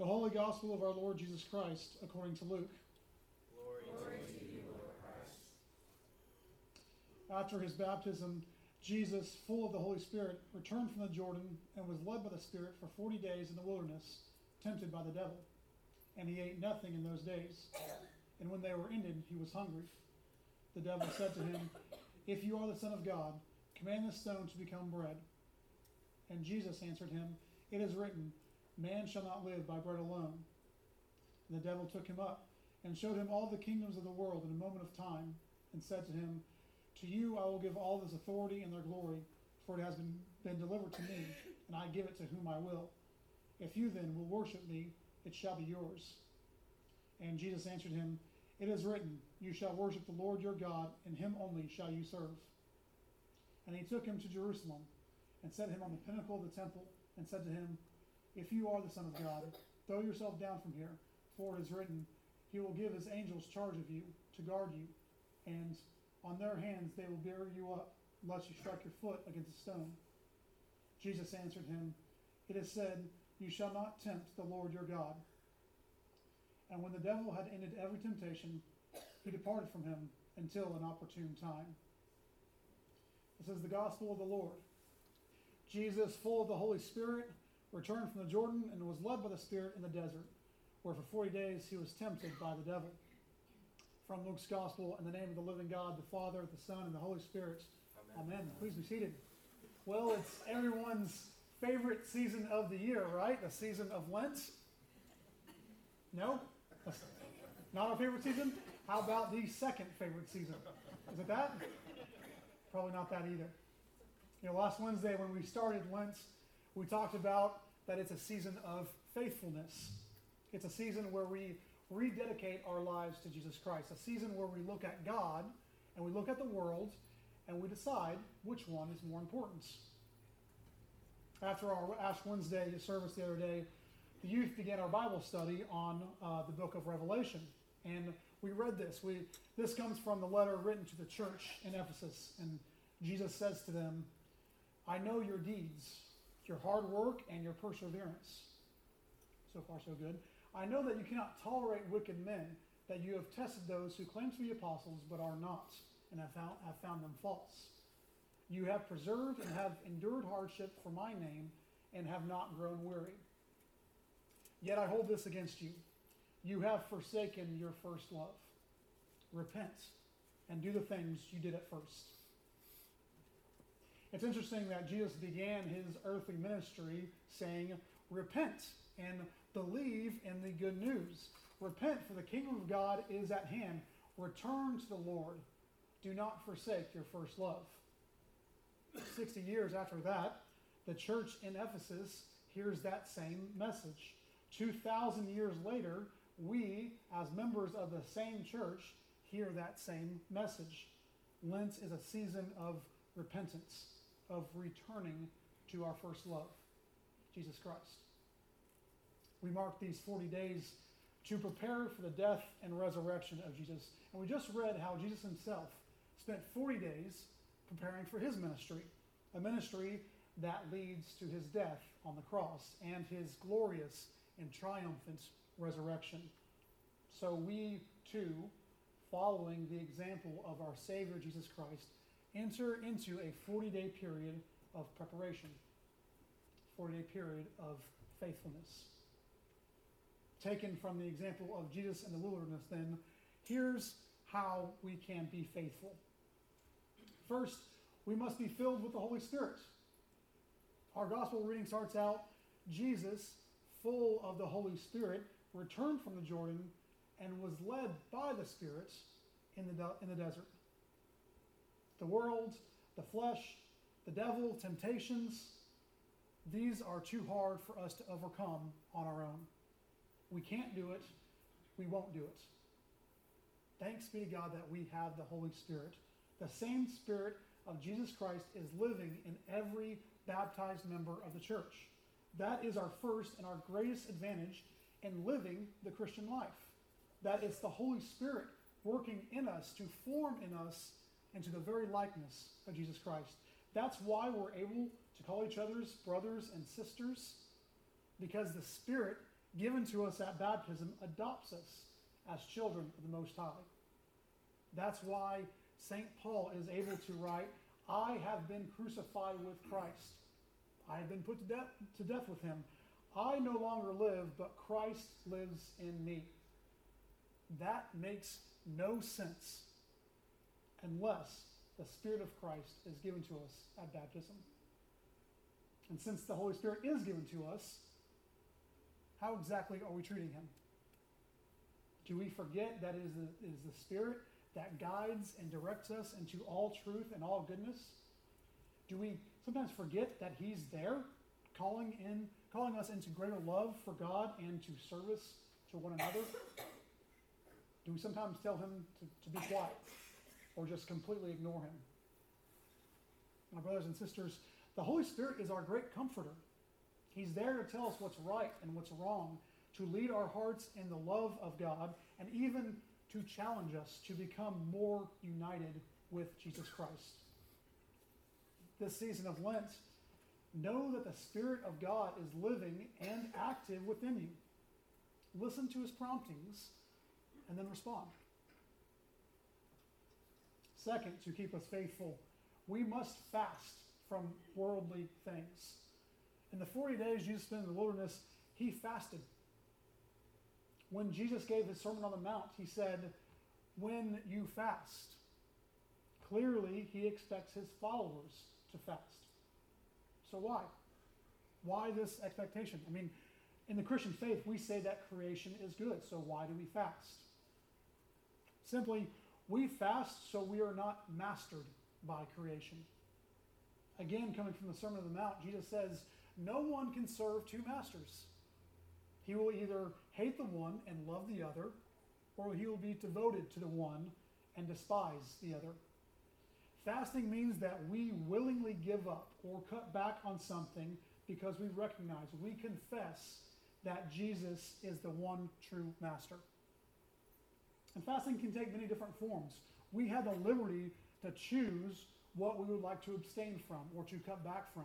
The Holy Gospel of our Lord Jesus Christ according to Luke. Glory, Glory to you, Lord Christ. After his baptism, Jesus, full of the Holy Spirit, returned from the Jordan and was led by the Spirit for forty days in the wilderness, tempted by the devil. And he ate nothing in those days. And when they were ended, he was hungry. The devil said to him, If you are the Son of God, command this stone to become bread. And Jesus answered him, It is written, Man shall not live by bread alone. And the devil took him up and showed him all the kingdoms of the world in a moment of time, and said to him, To you I will give all this authority and their glory, for it has been, been delivered to me, and I give it to whom I will. If you then will worship me, it shall be yours. And Jesus answered him, It is written, You shall worship the Lord your God, and him only shall you serve. And he took him to Jerusalem, and set him on the pinnacle of the temple, and said to him, If you are the Son of God, throw yourself down from here, for it is written, He will give his angels charge of you, to guard you, and on their hands they will bear you up, lest you strike your foot against a stone. Jesus answered him, It is said, You shall not tempt the Lord your God. And when the devil had ended every temptation, he departed from him until an opportune time. This is the gospel of the Lord. Jesus, full of the Holy Spirit, returned from the Jordan and was led by the Spirit in the desert, where for 40 days he was tempted by the devil. From Luke's gospel, in the name of the living God, the Father, the Son, and the Holy Spirit. Amen. Amen. Please be seated. Well, it's everyone's favorite season of the year, right? The season of Lent. No? That's not our favorite season? How about the second favorite season? Is it that? Probably not that either. You know, last Wednesday when we started Lent, we talked about that it's a season of faithfulness. It's a season where we rededicate our lives to Jesus Christ, a season where we look at God and we look at the world and we decide which one is more important. After our Ash Wednesday service the other day, the youth began our Bible study on uh, the book of Revelation. And we read this. We, this comes from the letter written to the church in Ephesus. And Jesus says to them, I know your deeds, your hard work, and your perseverance. So far, so good. I know that you cannot tolerate wicked men, that you have tested those who claim to be apostles but are not, and have found, have found them false. You have preserved and have endured hardship for my name, and have not grown weary. Yet I hold this against you. You have forsaken your first love. Repent and do the things you did at first. It's interesting that Jesus began his earthly ministry saying, Repent and believe in the good news. Repent, for the kingdom of God is at hand. Return to the Lord. Do not forsake your first love. 60 years after that, the church in Ephesus hears that same message. 2,000 years later, we, as members of the same church, hear that same message. Lent is a season of repentance, of returning to our first love, Jesus Christ. We mark these 40 days to prepare for the death and resurrection of Jesus. And we just read how Jesus himself spent 40 days preparing for his ministry, a ministry that leads to his death on the cross and his glorious and triumphant resurrection. So we too, following the example of our Savior Jesus Christ, enter into a 40 day period of preparation, 40 day period of faithfulness. Taken from the example of Jesus in the wilderness, then, here's how we can be faithful. First, we must be filled with the Holy Spirit. Our gospel reading starts out Jesus, full of the Holy Spirit, returned from the Jordan and was led by the Spirit in the, in the desert. The world, the flesh, the devil, temptations, these are too hard for us to overcome on our own. We can't do it. We won't do it. Thanks be to God that we have the Holy Spirit. The same Spirit of Jesus Christ is living in every baptized member of the church. That is our first and our greatest advantage in living the Christian life. That it's the Holy Spirit working in us to form in us into the very likeness of Jesus Christ. That's why we're able to call each other's brothers and sisters, because the Spirit given to us at baptism, adopts us as children of the Most High. That's why St. Paul is able to write, I have been crucified with Christ. I have been put to death, to death with him. I no longer live, but Christ lives in me. That makes no sense unless the Spirit of Christ is given to us at baptism. And since the Holy Spirit is given to us, how exactly are we treating him? Do we forget that it is the, it is the Spirit that guides and directs us into all truth and all goodness? Do we sometimes forget that He's there, calling in, calling us into greater love for God and to service to one another? Do we sometimes tell Him to, to be quiet or just completely ignore Him? My brothers and sisters, the Holy Spirit is our great comforter. He's there to tell us what's right and what's wrong, to lead our hearts in the love of God, and even to challenge us to become more united with Jesus Christ. This season of Lent, know that the Spirit of God is living and active within you. Listen to his promptings and then respond. Second, to keep us faithful, we must fast from worldly things. In the 40 days Jesus spent in the wilderness, he fasted when Jesus gave his Sermon on the Mount, he said, When you fast. Clearly, he expects his followers to fast. So why? Why this expectation? I mean, in the Christian faith, we say that creation is good. So why do we fast? Simply, we fast so we are not mastered by creation. Again, coming from the Sermon on the Mount, Jesus says, No one can serve two masters. He will either hate the one and love the other, or he will be devoted to the one and despise the other. Fasting means that we willingly give up or cut back on something because we recognize, we confess that Jesus is the one true master. And fasting can take many different forms. We have the liberty to choose what we would like to abstain from or to cut back from.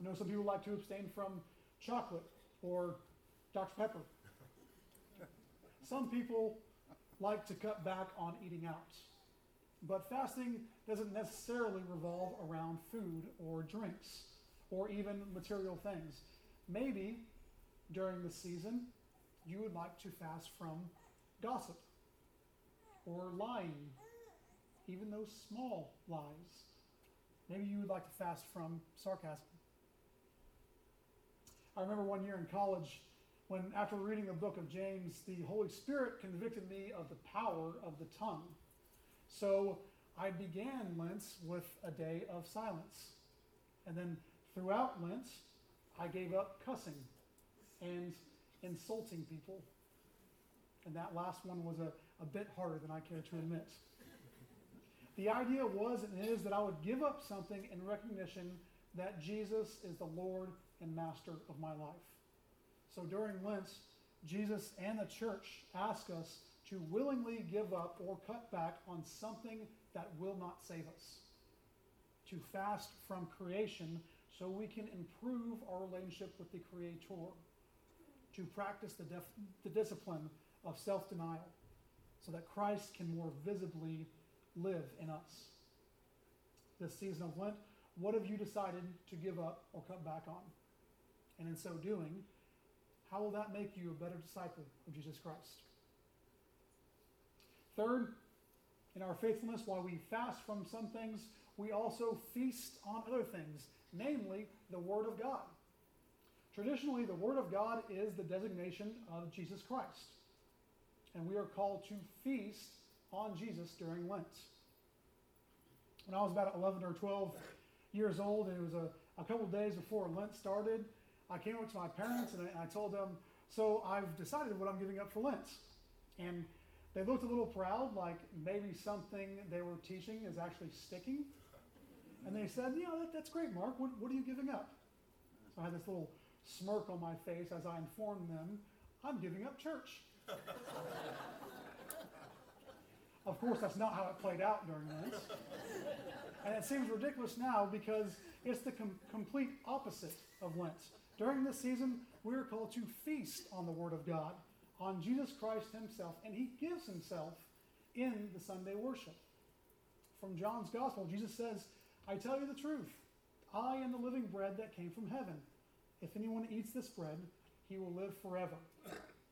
I know some people like to abstain from chocolate or Dr. Pepper. Some people like to cut back on eating out. But fasting doesn't necessarily revolve around food or drinks or even material things. Maybe during the season you would like to fast from gossip or lying, even those small lies. Maybe you would like to fast from sarcasm. I remember one year in college when, after reading the book of James, the Holy Spirit convicted me of the power of the tongue. So I began Lent with a day of silence. And then throughout Lent, I gave up cussing and insulting people. And that last one was a, a bit harder than I care to admit. The idea was and is that I would give up something in recognition that Jesus is the Lord and master of my life. So during Lent, Jesus and the church ask us to willingly give up or cut back on something that will not save us. To fast from creation so we can improve our relationship with the Creator. To practice the, def- the discipline of self denial so that Christ can more visibly live in us. This season of Lent, what have you decided to give up or cut back on? And in so doing, how will that make you a better disciple of Jesus Christ? Third, in our faithfulness, while we fast from some things, we also feast on other things, namely the Word of God. Traditionally, the Word of God is the designation of Jesus Christ. And we are called to feast on Jesus during Lent. When I was about 11 or 12 years old, and it was a, a couple days before Lent started, I came up to my parents and I, I told them, So I've decided what I'm giving up for Lent. And they looked a little proud, like maybe something they were teaching is actually sticking. And they said, know, that, that's great, Mark. What, what are you giving up? So I had this little smirk on my face as I informed them, I'm giving up church. of course, that's not how it played out during Lent. And it seems ridiculous now because it's the com- complete opposite of Lent. During this season, we are called to feast on the Word of God, on Jesus Christ Himself, and He gives Himself in the Sunday worship. From John's Gospel, Jesus says, I tell you the truth. I am the living bread that came from heaven. If anyone eats this bread, he will live forever.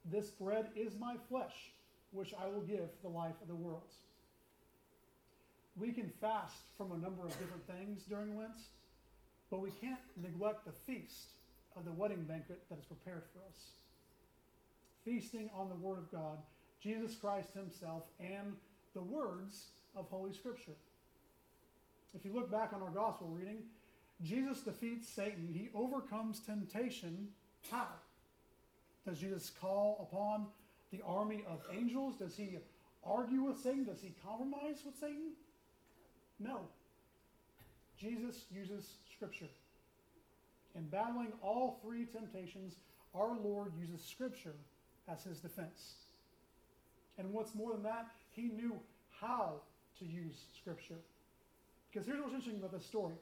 This bread is my flesh, which I will give for the life of the world. We can fast from a number of different things during Lent, but we can't neglect the feast of the wedding banquet that is prepared for us. Feasting on the Word of God, Jesus Christ Himself, and the words of Holy Scripture. If you look back on our gospel reading, Jesus defeats Satan. He overcomes temptation. How? Does Jesus call upon the army of angels? Does he argue with Satan? Does he compromise with Satan? No. Jesus uses Scripture. In battling all three temptations, our Lord uses Scripture as his defense. And what's more than that, he knew how to use Scripture. Because here's what's interesting about this story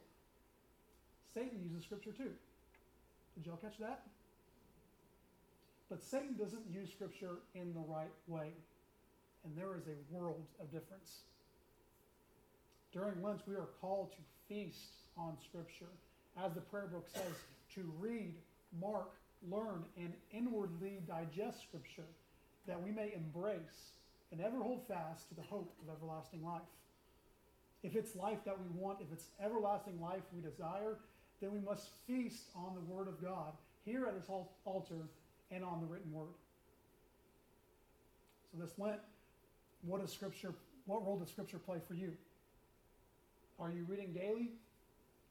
Satan uses Scripture too. Did y'all catch that? But Satan doesn't use Scripture in the right way. And there is a world of difference. During Lent, we are called to feast on Scripture. As the prayer book says, to read, mark, learn, and inwardly digest Scripture, that we may embrace and ever hold fast to the hope of everlasting life. If it's life that we want, if it's everlasting life we desire, then we must feast on the Word of God here at His altar and on the written Word. So this Lent, what does Scripture? What role does Scripture play for you? Are you reading daily,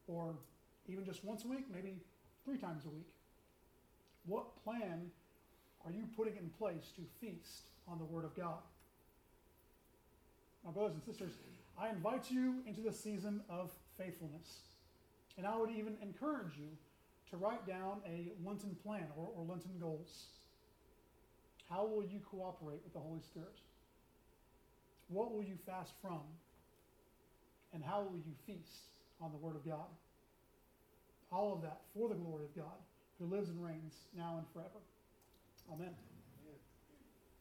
or even just once a week, maybe three times a week? What plan are you putting in place to feast on the Word of God? My brothers and sisters, I invite you into the season of faithfulness. And I would even encourage you to write down a Lenten plan or, or Lenten goals. How will you cooperate with the Holy Spirit? What will you fast from? And how will you feast on the Word of God? All of that for the glory of God, who lives and reigns now and forever. Amen.